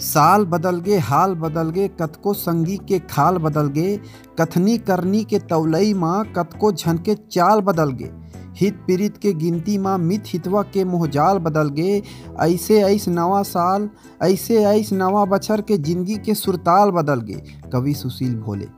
साल बदल गे, हाल बदल गे कतको संगी के खाल बदल गे, कथनी करनी के तौलई माँ कतको झन के चाल बदल गे। हित पीरित के गिनती माँ, मित हितवा के मोहजाल बदल गे। ऐसे ऐस नवा साल, ऐसे ऐस नवा बछर के ज़िंदगी के सुरताल बदल गे, कवि सुशील भोले।